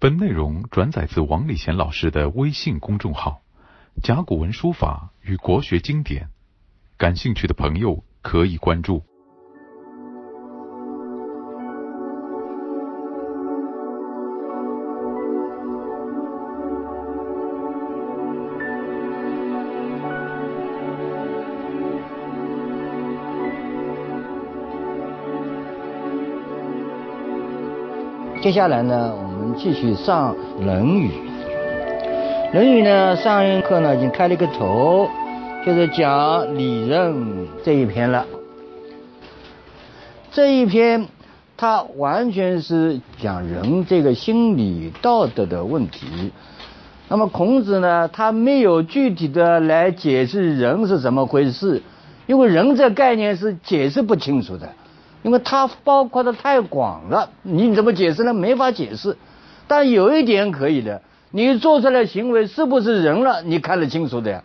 本内容转载自王礼贤老师的微信公众号《甲骨文书法与国学经典》，感兴趣的朋友可以关注。接下来呢，我继续上《论语》。《论语》呢，上一课呢已经开了一个头，就是讲礼任这一篇了。这一篇它完全是讲人这个心理道德的问题。那么孔子呢，他没有具体的来解释人是怎么回事，因为人这概念是解释不清楚的。因为它包括的太广了，你怎么解释呢？没法解释。但有一点可以的，你做出来行为是不是人了？你看得清楚的呀。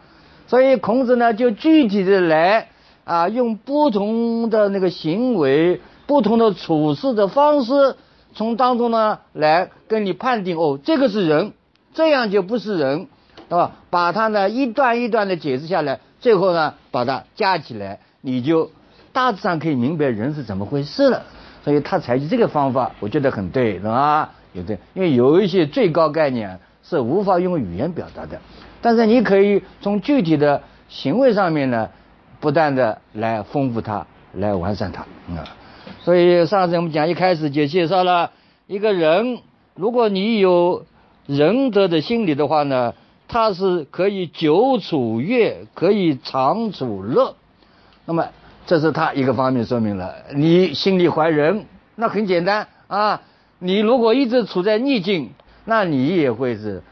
所以孔子呢，就具体的来啊，用不同的那个行为、不同的处事的方式，从当中呢来跟你判定哦，这个是人，这样就不是人，对吧？把它呢一段一段的解释下来，最后呢把它加起来，你就。大致上可以明白人是怎么回事了，所以他采取这个方法，我觉得很对，是吧？有对，因为有一些最高概念是无法用语言表达的，但是你可以从具体的行为上面呢，不断的来丰富它，来完善它啊。所以上次我们讲一开始就介绍了一个人，如果你有仁德的心理的话呢，他是可以久处乐，可以长处乐，那么。这是他一个方面说明了，你心里怀仁，那很简单啊。你如果一直处在逆境，那你也会是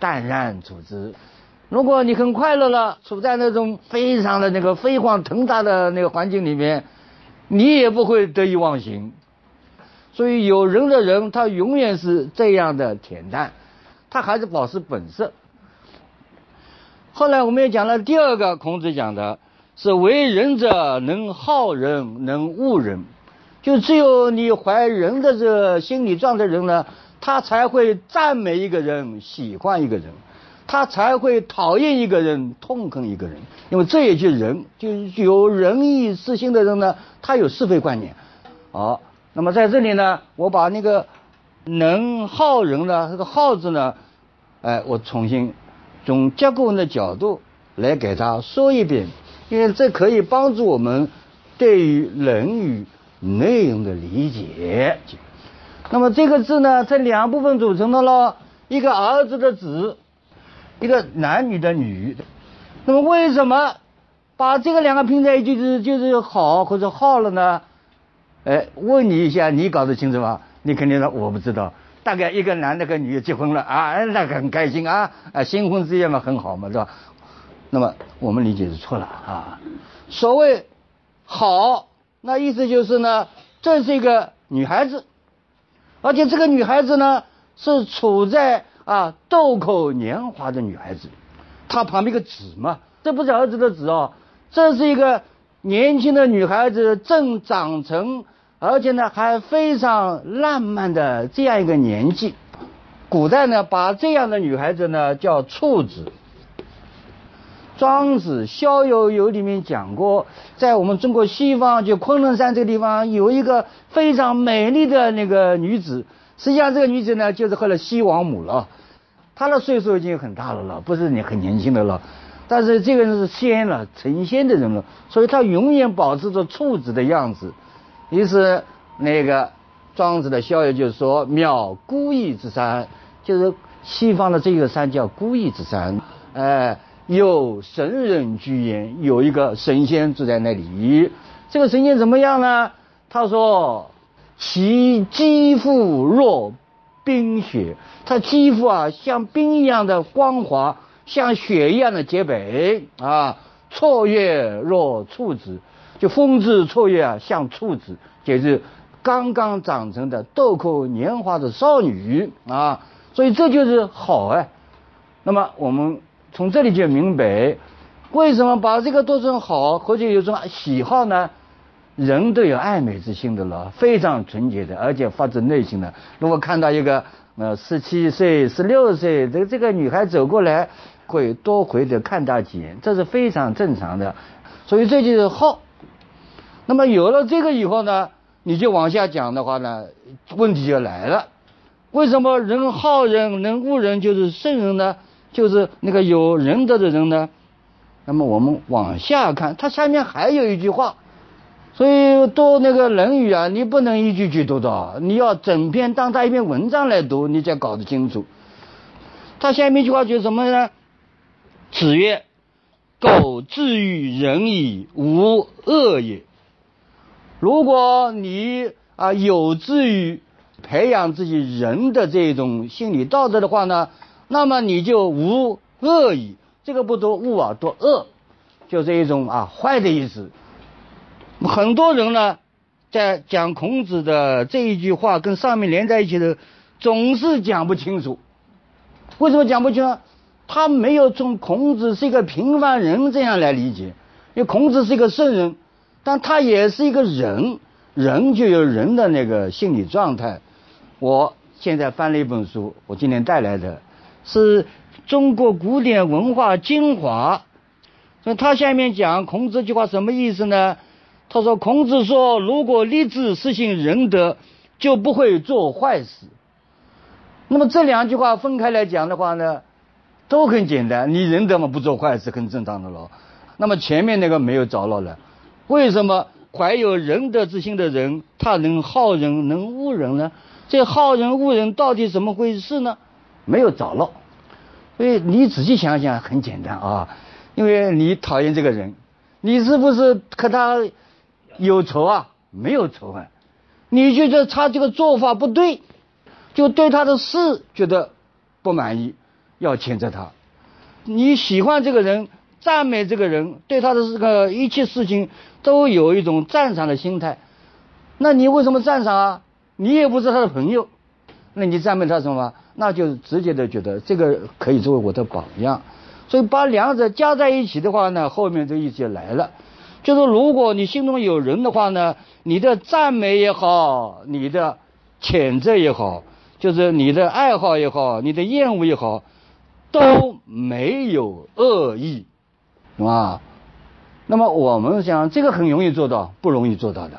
淡然处之。如果你很快乐了，处在那种非常的那个飞黄腾达的那个环境里面，你也不会得意忘形。所以有人的人，他永远是这样的恬淡，他还是保持本色。后来我们也讲了第二个，孔子讲的。是为人者能好人，能恶人，就只有你怀仁的这心理状态人呢，他才会赞美一个人，喜欢一个人，他才会讨厌一个人，痛恨一个人，因为这也就是人，就有仁义之心的人呢，他有是非观念。好，那么在这里呢，我把那个能好人呢，这个好字呢，哎，我重新从结构的角度来给他说一遍。因为这可以帮助我们对于《论语》内容的理解。那么这个字呢，这两部分组成的了，一个儿子的子，一个男女的女。那么为什么把这个两个拼在一起就是就是好或者好了呢？哎，问你一下，你搞得清楚吗？你肯定说我不知道。大概一个男的跟女的结婚了啊，那个很开心啊，啊，新婚之夜嘛，很好嘛，是吧？那么我们理解是错了啊！所谓好，那意思就是呢，这是一个女孩子，而且这个女孩子呢是处在啊豆蔻年华的女孩子，她旁边一个子嘛，这不是儿子的子哦，这是一个年轻的女孩子正长成，而且呢还非常浪漫的这样一个年纪。古代呢把这样的女孩子呢叫处子。庄子《逍遥游》里面讲过，在我们中国西方，就昆仑山这个地方，有一个非常美丽的那个女子。实际上，这个女子呢，就是后来西王母了。她的岁数已经很大了了，不是你很年轻的了。但是这个人是仙了，成仙的人了，所以她永远保持着处子的样子。于是，那个庄子的《逍遥》就是说：“妙孤异之山，就是西方的这个山叫孤异之山。”哎。有神人居焉，有一个神仙住在那里。这个神仙怎么样呢？他说：“其肌肤若冰雪，他肌肤啊像冰一样的光滑，像雪一样的洁白啊。绰约若处子，就风姿绰约啊，像处子，就是刚刚长成的豆蔻年华的少女啊。所以这就是好哎。那么我们。从这里就明白，为什么把这个做成好，或者有种喜好呢？人都有爱美之心的了，非常纯洁的，而且发自内心的。如果看到一个呃，十七岁、十六岁，这这个女孩走过来，会多回的看她几眼，这是非常正常的。所以这就是好。那么有了这个以后呢，你就往下讲的话呢，问题就来了。为什么人好人能恶人就是圣人呢？就是那个有仁德的人呢？那么我们往下看，它下面还有一句话。所以读那个《论语》啊，你不能一句句读的，你要整篇当它一篇文章来读，你才搞得清楚。他下面一句话就是什么呢？子曰：“苟志于仁矣，无恶也。”如果你啊有志于培养自己人的这种心理道德的话呢，那么你就无恶意。这个不读恶啊，读恶，就是一种啊坏的意思。很多人呢，在讲孔子的这一句话跟上面连在一起的，总是讲不清楚。为什么讲不清？他没有从孔子是一个平凡人这样来理解。因为孔子是一个圣人，但他也是一个人，人就有人的那个心理状态。我现在翻了一本书，我今天带来的是中国古典文化精华。那他下面讲孔子这句话什么意思呢？他说：“孔子说，如果立志实行仁德，就不会做坏事。那么这两句话分开来讲的话呢，都很简单。你仁德嘛，不做坏事，很正常的喽。那么前面那个没有着落了。为什么怀有仁德之心的人，他能好人能恶人呢？这好人恶人到底怎么回事呢？没有着落。所以你仔细想想，很简单啊。因为你讨厌这个人，你是不是和他？”有仇啊？没有仇恨，你觉得他这个做法不对，就对他的事觉得不满意，要谴责他。你喜欢这个人，赞美这个人，对他的这个一切事情都有一种赞赏的心态。那你为什么赞赏啊？你也不是他的朋友，那你赞美他什么？那就直接的觉得这个可以作为我的榜样。所以把两者加在一起的话呢，后面这意思就来了。就是如果你心中有人的话呢，你的赞美也好，你的谴责也好，就是你的爱好也好，你的厌恶也好，都没有恶意，是吧？那么我们想，这个很容易做到，不容易做到的，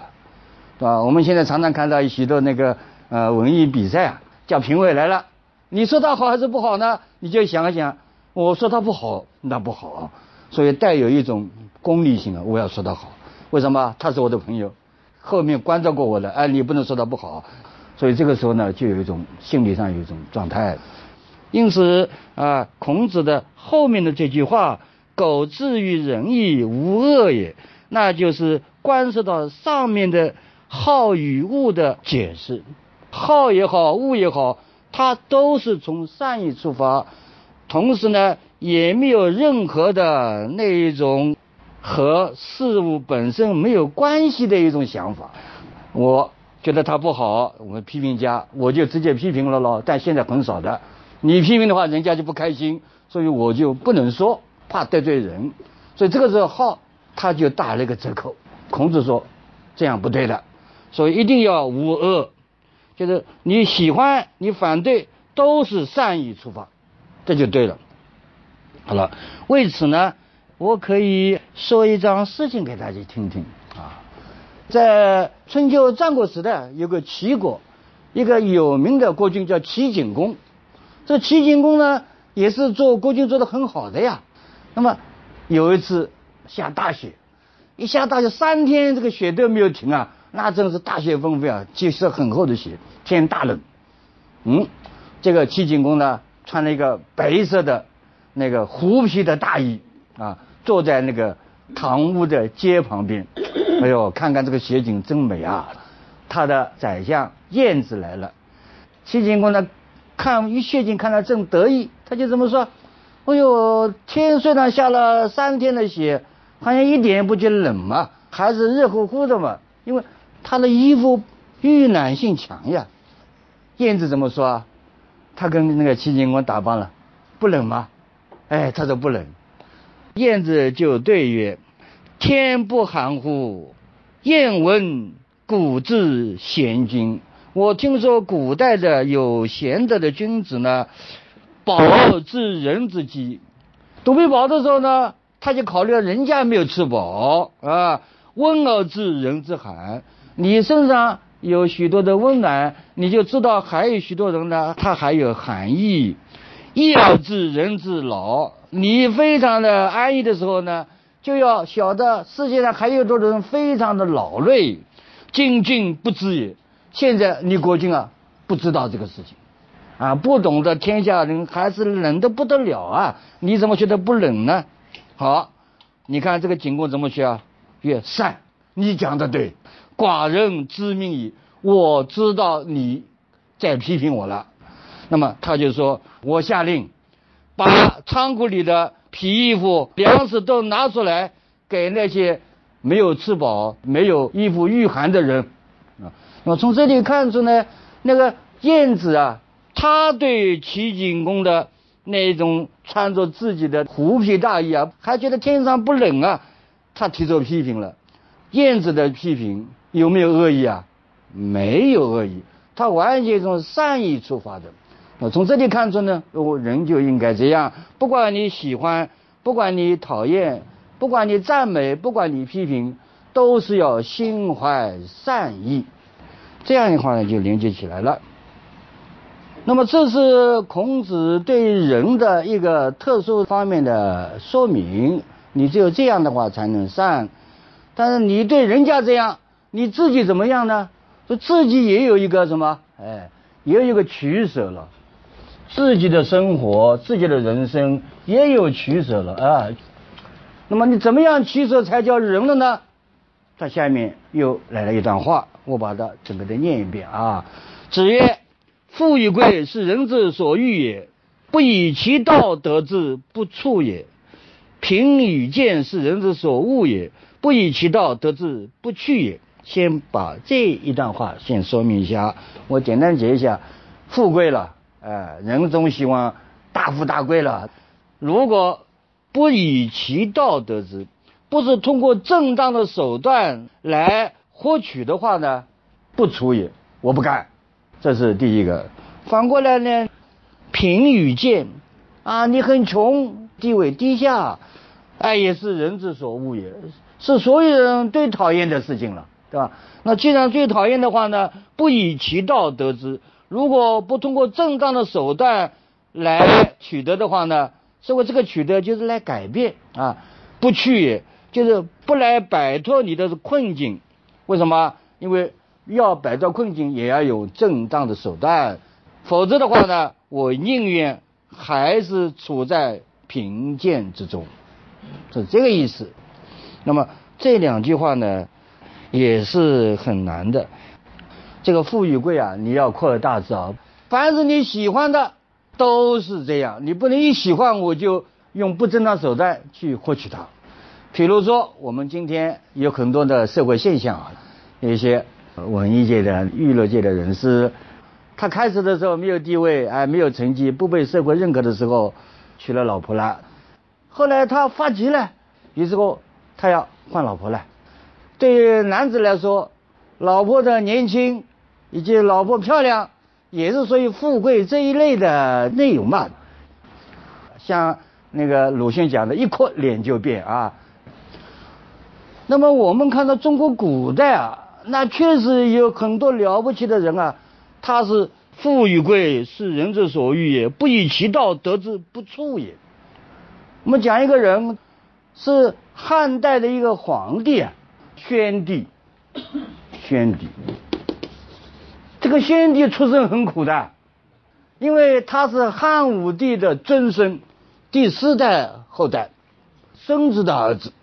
对吧？我们现在常常看到许多那个呃文艺比赛啊，叫评委来了，你说他好还是不好呢？你就想一想，我说他不好，那不好啊，所以带有一种。功利性啊，我要说他好，为什么？他是我的朋友，后面关照过我的，哎，你不能说他不好，所以这个时候呢，就有一种心理上有一种状态。因此啊，孔子的后面的这句话“苟志于仁义，无恶也”，那就是关涉到上面的好与恶的解释。好也好，恶也好，他都是从善意出发，同时呢，也没有任何的那一种。和事物本身没有关系的一种想法，我觉得他不好，我们批评家我就直接批评了咯。但现在很少的，你批评的话，人家就不开心，所以我就不能说，怕得罪人，所以这个时候好，他就打了一个折扣。孔子说这样不对的，所以一定要无恶，就是你喜欢你反对都是善意出发，这就对了。好了，为此呢。我可以说一桩事情给大家听听啊，在春秋战国时代，有个齐国，一个有名的国君叫齐景公。这齐景公呢，也是做国君做得很好的呀。那么有一次下大雪，一下大雪三天，这个雪都没有停啊，那真是大雪纷飞啊，积是很厚的雪，天大冷。嗯，这个齐景公呢，穿了一个白色的那个狐皮的大衣。啊，坐在那个堂屋的街旁边，哎呦，看看这个雪景真美啊！他的宰相晏子来了，齐景公呢，看一雪景看得正得意，他就这么说：“哎呦，天虽然下了三天的雪，好像一点也不觉冷嘛，还是热乎乎的嘛，因为他的衣服御暖性强呀。”燕子怎么说啊？他跟那个齐景公打扮了，不冷吗？哎，他说不冷。燕子就对曰：“天不寒乎？燕闻古之贤君，我听说古代的有贤德的君子呢，饱知人之饥，肚皮饱的时候呢，他就考虑到人家没有吃饱啊。温而知人之寒，你身上有许多的温暖，你就知道还有许多人呢，他还有寒意。易而知人之老，你非常的安逸的时候呢，就要晓得世界上还有多少人非常的劳累。今君不知也，现在你国君啊不知道这个事情，啊不懂得天下人还是冷的不得了啊，你怎么觉得不冷呢？好，你看这个景公怎么学啊？曰善，你讲的对，寡人知命矣。我知道你在批评我了。那么他就说：“我下令，把仓库里的皮衣服、粮食都拿出来，给那些没有吃饱、没有衣服御寒的人。”啊，那么从这里看出呢，那个晏子啊，他对齐景公的那种穿着自己的狐皮大衣啊，还觉得天上不冷啊。他提出批评了，晏子的批评有没有恶意啊？没有恶意，他完全从善意出发的。那从这里看出呢，我人就应该这样，不管你喜欢，不管你讨厌，不管你赞美，不管你批评，都是要心怀善意。这样的话呢，就连接起来了。那么这是孔子对人的一个特殊方面的说明。你只有这样的话才能善，但是你对人家这样，你自己怎么样呢？说自己也有一个什么？哎，也有一个取舍了，自己的生活，自己的人生也有取舍了啊。那么你怎么样取舍才叫人了呢？他下面又来了一段话，我把它整个的念一遍啊。子曰：“富与贵是人之所欲也，不以其道得之，不处也。”贫与贱是人之所恶也，不以其道得之，不去也。先把这一段话先说明一下，我简单解一下：富贵了，哎，人总希望大富大贵了。如果不以其道得之，不是通过正当的手段来获取的话呢，不处也，我不干。这是第一个。反过来呢，贫与贱，啊，你很穷，地位低下。爱也是人之所恶也，是所有人最讨厌的事情了，对吧？那既然最讨厌的话呢，不以其道得之，如果不通过正当的手段来取得的话呢，所以这个取得就是来改变啊，不去就是不来摆脱你的困境。为什么？因为要摆脱困境也要有正当的手段，否则的话呢，我宁愿还是处在贫贱之中。是这个意思。那么这两句话呢，也是很难的。这个富与贵啊，你要扩大知啊。凡是你喜欢的，都是这样。你不能一喜欢我就用不正当手段去获取它。比如说，我们今天有很多的社会现象啊，一些文艺界的、娱乐界的人士，他开始的时候没有地位，哎，没有成绩，不被社会认可的时候，娶了老婆了。后来他发急了，于是乎他要换老婆了。对于男子来说，老婆的年轻以及老婆漂亮，也是属于富贵这一类的内容嘛。像那个鲁迅讲的“一哭脸就变”啊。那么我们看到中国古代啊，那确实有很多了不起的人啊，他是富与贵是人之所欲也，不以其道得之，不处也。我们讲一个人，是汉代的一个皇帝啊，宣帝。宣帝，这个宣帝出身很苦的，因为他是汉武帝的曾孙，第四代后代，孙子的儿子。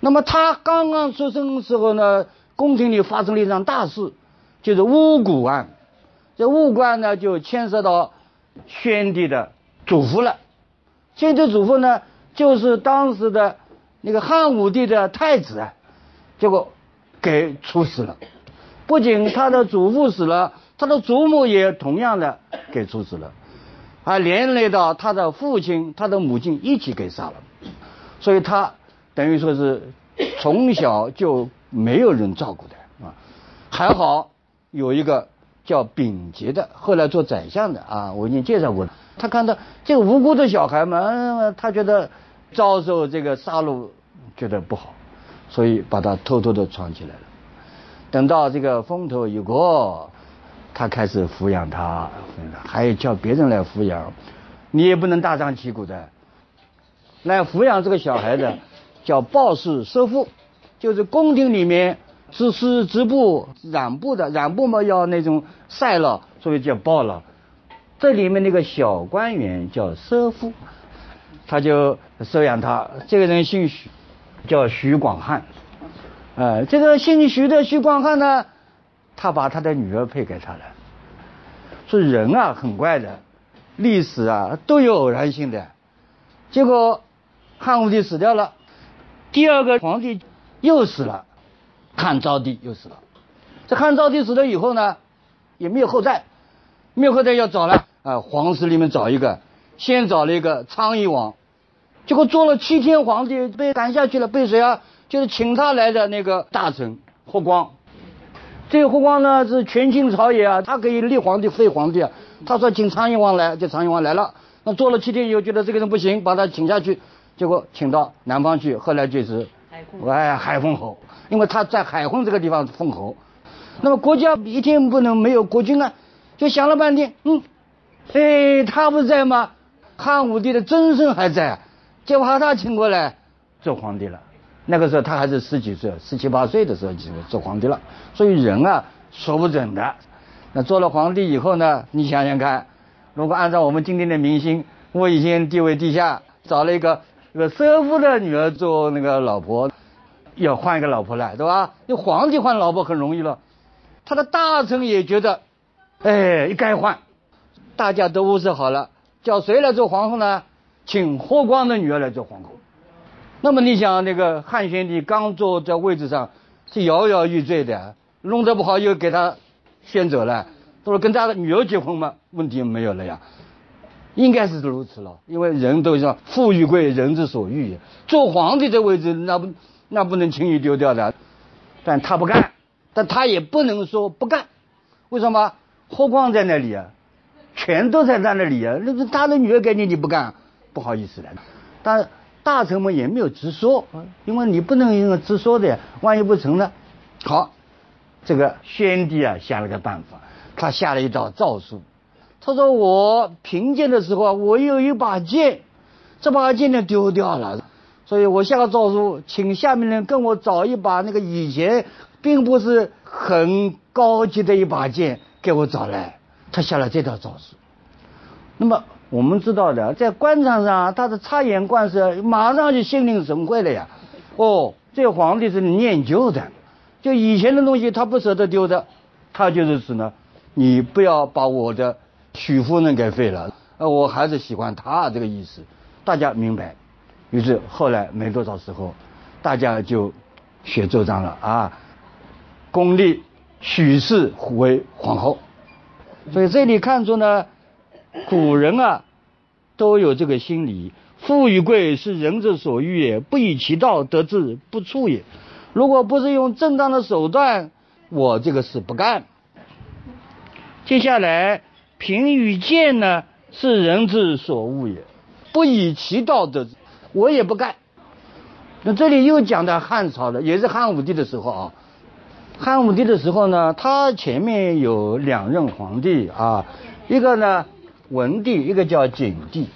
那么他刚刚出生的时候呢，宫廷里发生了一场大事，就是巫蛊案。这巫蛊案呢，就牵涉到宣帝的祖父了。宣帝祖父呢？就是当时的那个汉武帝的太子啊，结果给处死了。不仅他的祖父死了，他的祖母也同样的给处死了，还连累到他的父亲、他的母亲一起给杀了。所以他等于说是从小就没有人照顾的啊。还好有一个叫秉节的，后来做宰相的啊，我已经介绍过了。他看到这个无辜的小孩嘛，他觉得遭受这个杀戮，觉得不好，所以把他偷偷的藏起来了。等到这个风头一过，他开始抚养他，还叫别人来抚养，你也不能大张旗鼓的来抚养这个小孩的，叫鲍氏收腹，就是宫廷里面织丝织布染布的，染布嘛要那种晒了，所以叫鲍了。这里面那个小官员叫收腹，他就收养他。这个人姓徐，叫徐广汉。呃，这个姓徐的徐广汉呢，他把他的女儿配给他了。说人啊很怪的，历史啊都有偶然性的。结果汉武帝死掉了，第二个皇帝又死了，汉昭帝又死了。这汉昭帝死了以后呢，也没有后代，没有后代要找了啊，皇室里面找一个，先找了一个昌邑王，结果做了七天皇帝，被赶下去了，被谁啊？就是请他来的那个大臣霍光，这个霍光呢是权倾朝野啊，他可以立皇帝废皇帝啊。他说请昌邑王来，这昌邑王来了，那做了七天以后觉得这个人不行，把他请下去，结果请到南方去，后来就是哎海昏侯，因为他在海昏这个地方封侯。那么国家一定不能没有国君啊，就想了半天，嗯，哎他不在吗？汉武帝的曾孙还在啊，就把他请过来做皇帝了。那个时候他还是十几岁，十七八岁的时候就做皇帝了。所以人啊说不准的。那做了皇帝以后呢，你想想看，如果按照我们今天的明星，我以前地位低下，找了一个那个奢夫的女儿做那个老婆，要换一个老婆来，对吧？那皇帝换老婆很容易了。他的大臣也觉得，哎，该换，大家都物色好了，叫谁来做皇后呢？请霍光的女儿来做皇后。那么你想，那个汉宣帝刚坐在位置上，是摇摇欲坠的，弄得不好又给他先走了，都是跟他的女儿结婚嘛？问题没有了呀，应该是如此了，因为人都说富与贵人之所欲也，做皇帝这位置那不那不能轻易丢掉的，但他不干，但他也不能说不干，为什么？霍光在那里啊，全都在他那里啊，那是他的女儿给你你不干，不好意思了，但。大臣们也没有直说，因为你不能用直说的呀，万一不成呢？好，这个宣帝啊想了个办法，他下了一道诏书，他说我贫贱的时候啊，我有一把剑，这把剑呢丢掉了，所以我下个诏书，请下面人跟我找一把那个以前并不是很高级的一把剑给我找来。他下了这道诏书，那么。我们知道的，在官场上，他的察言观色，马上就心领神会了呀。哦，这皇帝是念旧的，就以前的东西他不舍得丢的，他就是指呢，你不要把我的许夫人给废了，呃，我还是喜欢他这个意思，大家明白。于是后来没多少时候，大家就写奏章了啊，公立许氏为皇后。所以这里看出呢。古人啊，都有这个心理，富与贵是人之所欲也，不以其道得之不处也。如果不是用正当的手段，我这个事不干。接下来，贫与贱呢，是人之所恶也，不以其道得之，我也不干。那这里又讲到汉朝了，也是汉武帝的时候啊。汉武帝的时候呢，他前面有两任皇帝啊，一个呢。文帝一个叫景帝，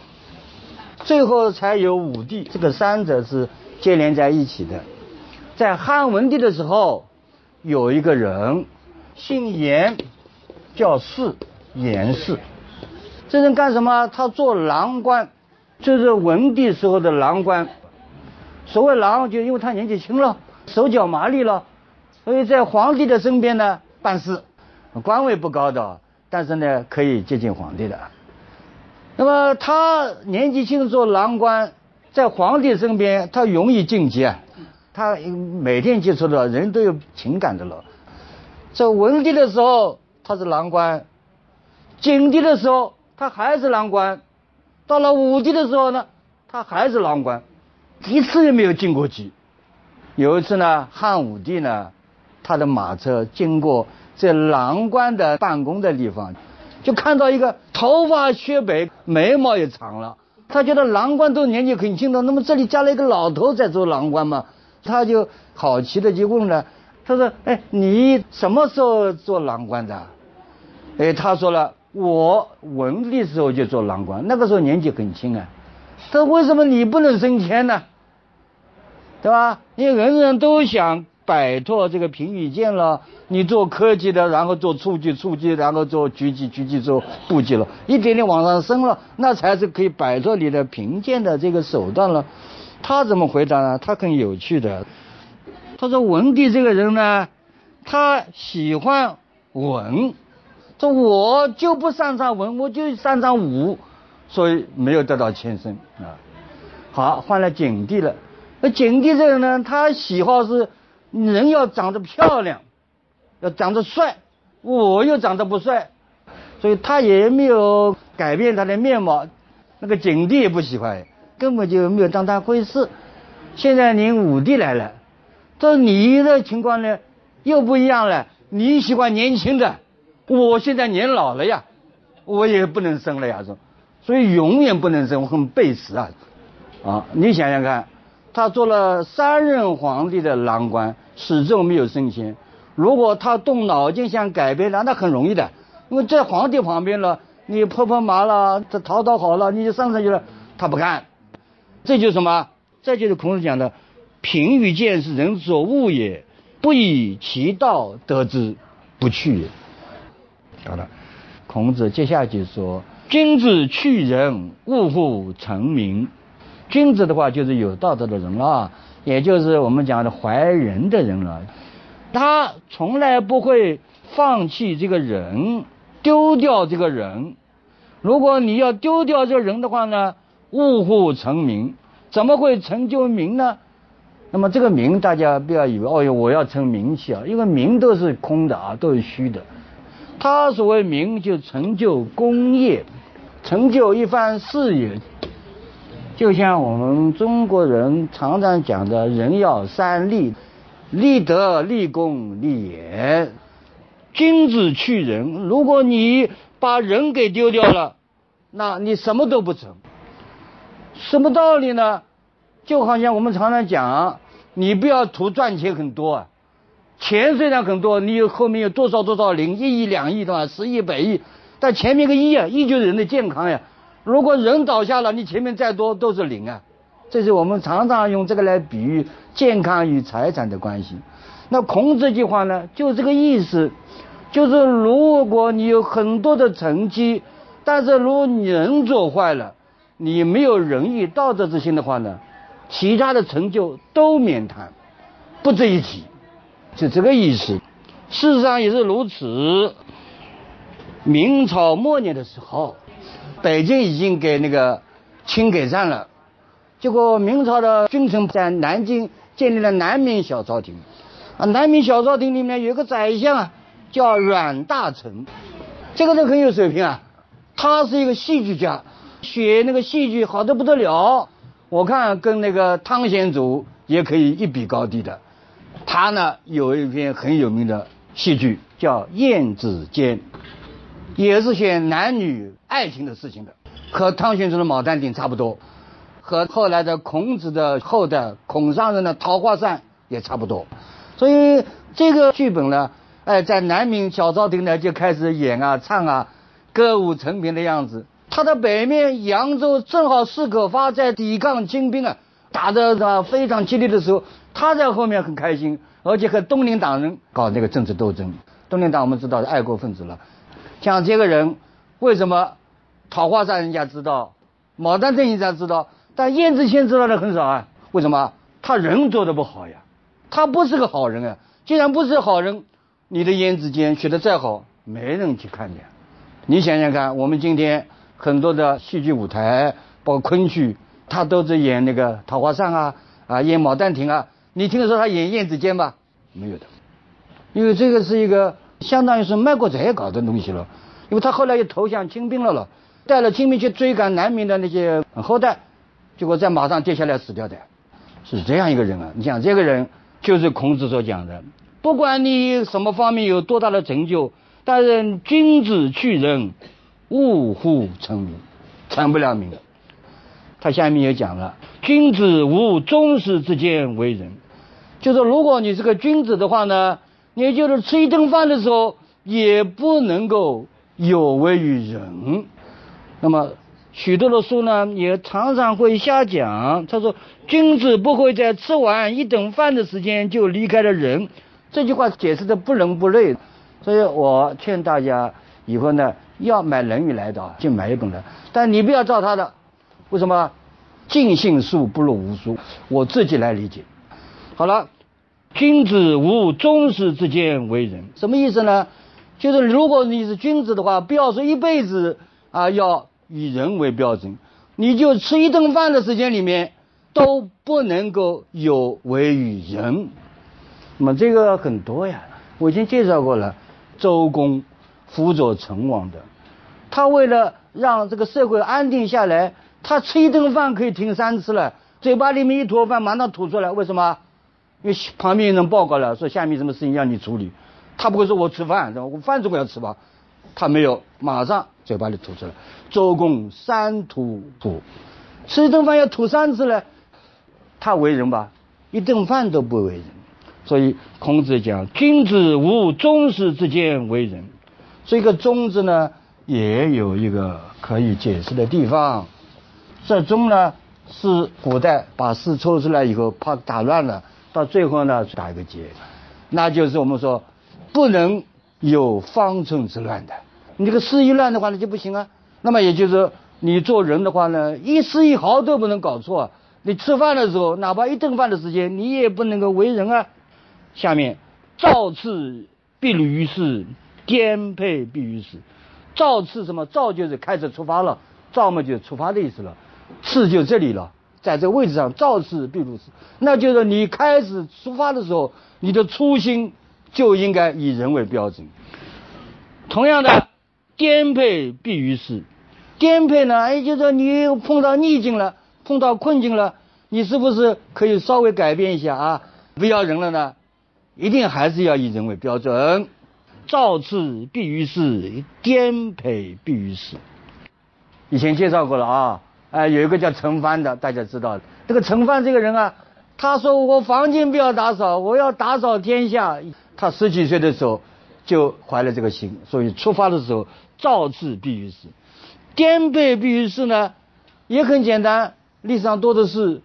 最后才有武帝，这个三者是接连在一起的。在汉文帝的时候，有一个人姓严，叫氏，严氏。这人干什么？他做郎官，就是文帝时候的郎官。所谓郎，就因为他年纪轻了，手脚麻利了，所以在皇帝的身边呢办事，官位不高的，但是呢可以接近皇帝的。那么他年纪轻做郎官，在皇帝身边，他容易晋级啊。他每天接触的人都有情感的了。在文帝的时候他是郎官，景帝的时候他还是郎官，到了武帝的时候呢，他还是郎官，一次也没有晋过级。有一次呢，汉武帝呢，他的马车经过在郎官的办公的地方，就看到一个头发雪白，眉毛也长了。他觉得郎官都年纪很轻的，那么这里加了一个老头在做郎官嘛，他就好奇的就问了，他说：“哎，你什么时候做郎官的？”哎，他说了：“我文帝时候就做郎官，那个时候年纪很轻啊。”他说：“为什么你不能升迁呢？对吧？因为人人都想摆脱这个平舆监了。”你做科技的，然后做初级，初级然后做局级，局级做部级了，一点点往上升了，那才是可以摆脱你的贫贱的这个手段了。他怎么回答呢？他很有趣的，他说文帝这个人呢，他喜欢文，说我就不擅长文，我就擅长武，所以没有得到迁升啊。好，换了景帝了，那景帝这个人呢，他喜好是人要长得漂亮。要长得帅，我又长得不帅，所以他也没有改变他的面貌。那个景帝也不喜欢，根本就没有当他回事。现在您武帝来了，这你的情况呢又不一样了。你喜欢年轻的，我现在年老了呀，我也不能生了呀，说，所以永远不能生，我很背时啊。啊，你想想看，他做了三任皇帝的郎官，始终没有升迁。如果他动脑筋想改变了，那很容易的，因为在皇帝旁边了，你泼泼麻了，这讨讨好了，你就上上去了。他不干，这就是什么？这就是孔子讲的“贫与贱是人所恶也，不以其道得之，不去也”。好了，孔子接下去说：“君子去仁，勿乎成名。”君子的话就是有道德的人了，也就是我们讲的怀仁的人了。他从来不会放弃这个人，丢掉这个人。如果你要丢掉这个人的话呢，误乎成名，怎么会成就名呢？那么这个名，大家不要以为哦哟，我要成名气啊，因为名都是空的啊，都是虚的。他所谓名，就成就功业，成就一番事业。就像我们中国人常常讲的，人要三立。立德、立功、立言，君子去仁。如果你把人给丢掉了，那你什么都不成。什么道理呢？就好像我们常常讲，你不要图赚钱很多啊，钱虽然很多，你有后面有多少多少零，一亿、两亿对吧？十亿、百亿，但前面个亿啊，亿就是人的健康呀。如果人倒下了，你前面再多都是零啊。这是我们常常用这个来比喻健康与财产的关系。那孔子这句话呢，就这个意思，就是如果你有很多的成绩，但是如果你人做坏了，你没有仁义道德之心的话呢，其他的成就都免谈，不值一提，就这个意思。事实上也是如此。明朝末年的时候，北京已经给那个清给占了。结果明朝的君臣在南京建立了南明小朝廷，啊，南明小朝廷里面有个宰相啊，叫阮大铖，这个人很有水平啊，他是一个戏剧家，学那个戏剧好的不得了，我看跟那个汤显祖也可以一比高低的。他呢有一篇很有名的戏剧叫《燕子间》，也是写男女爱情的事情的，和汤显祖的《牡丹亭》差不多。和后来的孔子的后代孔上人的《桃花扇》也差不多，所以这个剧本呢，哎，在南明小朝廷呢就开始演啊、唱啊，歌舞升平的样子。他的北面扬州正好四可发在抵抗金兵啊，打的啊非常激烈的时候，他在后面很开心，而且和东林党人搞那个政治斗争。东林党我们知道是爱国分子了，像这个人为什么桃花扇人家知道，牡丹镇人家知道？但燕子谦知道的很少啊，为什么？他人做的不好呀，他不是个好人啊。既然不是好人，你的燕子间学的再好，没人去看的。你想想看，我们今天很多的戏剧舞台，包括昆剧，他都是演那个桃花扇啊，啊，演牡丹亭啊。你听说他演燕子间吧？没有的，因为这个是一个相当于是卖国贼搞的东西了。因为他后来又投降清兵了了，带了清兵去追赶南明的那些后代。结果在马上跌下来死掉的，是这样一个人啊！你想这个人就是孔子所讲的不管你什么方面有多大的成就，但是君子去仁，勿乎成名，成不了名。他下面也讲了，君子无宗室之间为人，就是如果你是个君子的话呢，你就是吃一顿饭的时候也不能够有违于人。那么许多的书呢，也常常会瞎讲。他说，君子不会在吃完一顿饭的时间就离开了人。这句话解释的不伦不类，所以我劝大家以后呢，要买《论语》来的就买一本来，但你不要照他的。为什么尽信书不如无书？我自己来理解。好了，君子无终始之间为人，什么意思呢？就是如果你是君子的话，不要说一辈子啊要以人为标准，你就吃一顿饭的时间里面都不能够有违于人。那么这个很多呀，我已经介绍过了。周公辅佐成王的，他为了让这个社会安定下来。他吃一顿饭可以停三次了，嘴巴里面一坨饭马上吐出来，为什么？因为旁边有人报告了，说下面什么事情要你处理，他不会说我吃饭，我饭总归要吃吧？他没有，马上嘴巴里吐出来。周公三吐吐，吃一顿饭要吐三次呢，他为人吧，一顿饭都不为人。所以孔子讲，君子无宗室之间为人。这个宗字呢，也有一个可以解释的地方。这宗呢是古代把事抽出来以后怕打乱了，到最后呢打一个结，那就是我们说不能有方寸之乱的。你这个事一乱的话那就不行啊。那么也就是你做人的话呢，一丝一毫都不能搞错。你吃饭的时候，哪怕一顿饭的时间，你也不能够为人啊。下面造次必于事，颠沛必于事。造次什么？造就是开始出发了，造嘛就出发的意思了。次就这里了，在这个位置上，造次必如是，那就是你开始出发的时候，你的初心就应该以人为标准。同样的，颠沛必于是。颠沛呢，也就说你碰到逆境了，碰到困境了，你是不是可以稍微改变一下啊？不要人了呢？一定还是要以人为标准。造次必于是，颠沛必于是。以前介绍过了啊。哎，有一个叫陈帆的，大家知道。这个陈帆这个人啊，他说我房间不要打扫，我要打扫天下。他十几岁的时候就怀了这个心，所以出发的时候造次必于事，颠沛必于事呢，也很简单。历史上多的是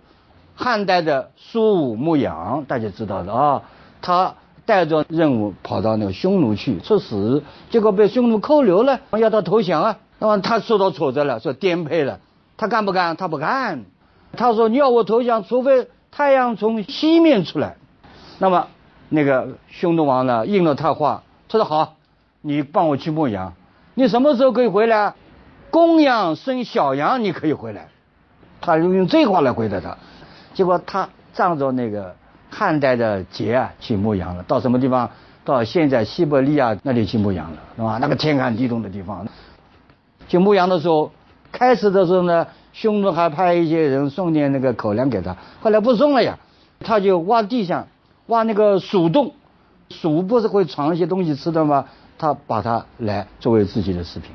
汉代的苏武牧羊，大家知道的啊。他带着任务跑到那个匈奴去出使，结果被匈奴扣留了，要他投降啊。那么他受到挫折了，说颠沛了。他干不干？他不干。他说：“你要我投降，除非太阳从西面出来。”那么那个匈奴王呢，应了他话，他说：“好，你帮我去牧羊。你什么时候可以回来？公羊生小羊，你可以回来。”他就用这话来回答他。结果他仗着那个汉代的节啊，去牧羊了。到什么地方？到现在西伯利亚那里去牧羊了，是吧？那个天寒地冻的地方，去牧羊的时候。开始的时候呢，匈奴还派一些人送点那个口粮给他，后来不送了呀，他就挖地上，挖那个鼠洞，鼠不是会藏一些东西吃的吗？他把它来作为自己的食品，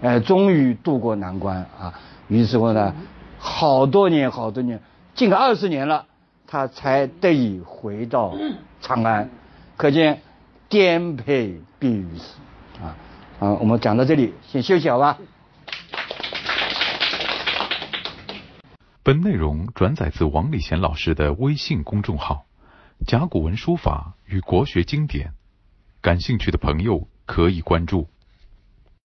哎，终于渡过难关啊！于是乎呢，好多年好多年，近二十年了，他才得以回到长安。可见颠沛必于此啊！啊，我们讲到这里，先休息好吧。本内容转载自王礼贤老师的微信公众号《甲骨文书法与国学经典》，感兴趣的朋友可以关注。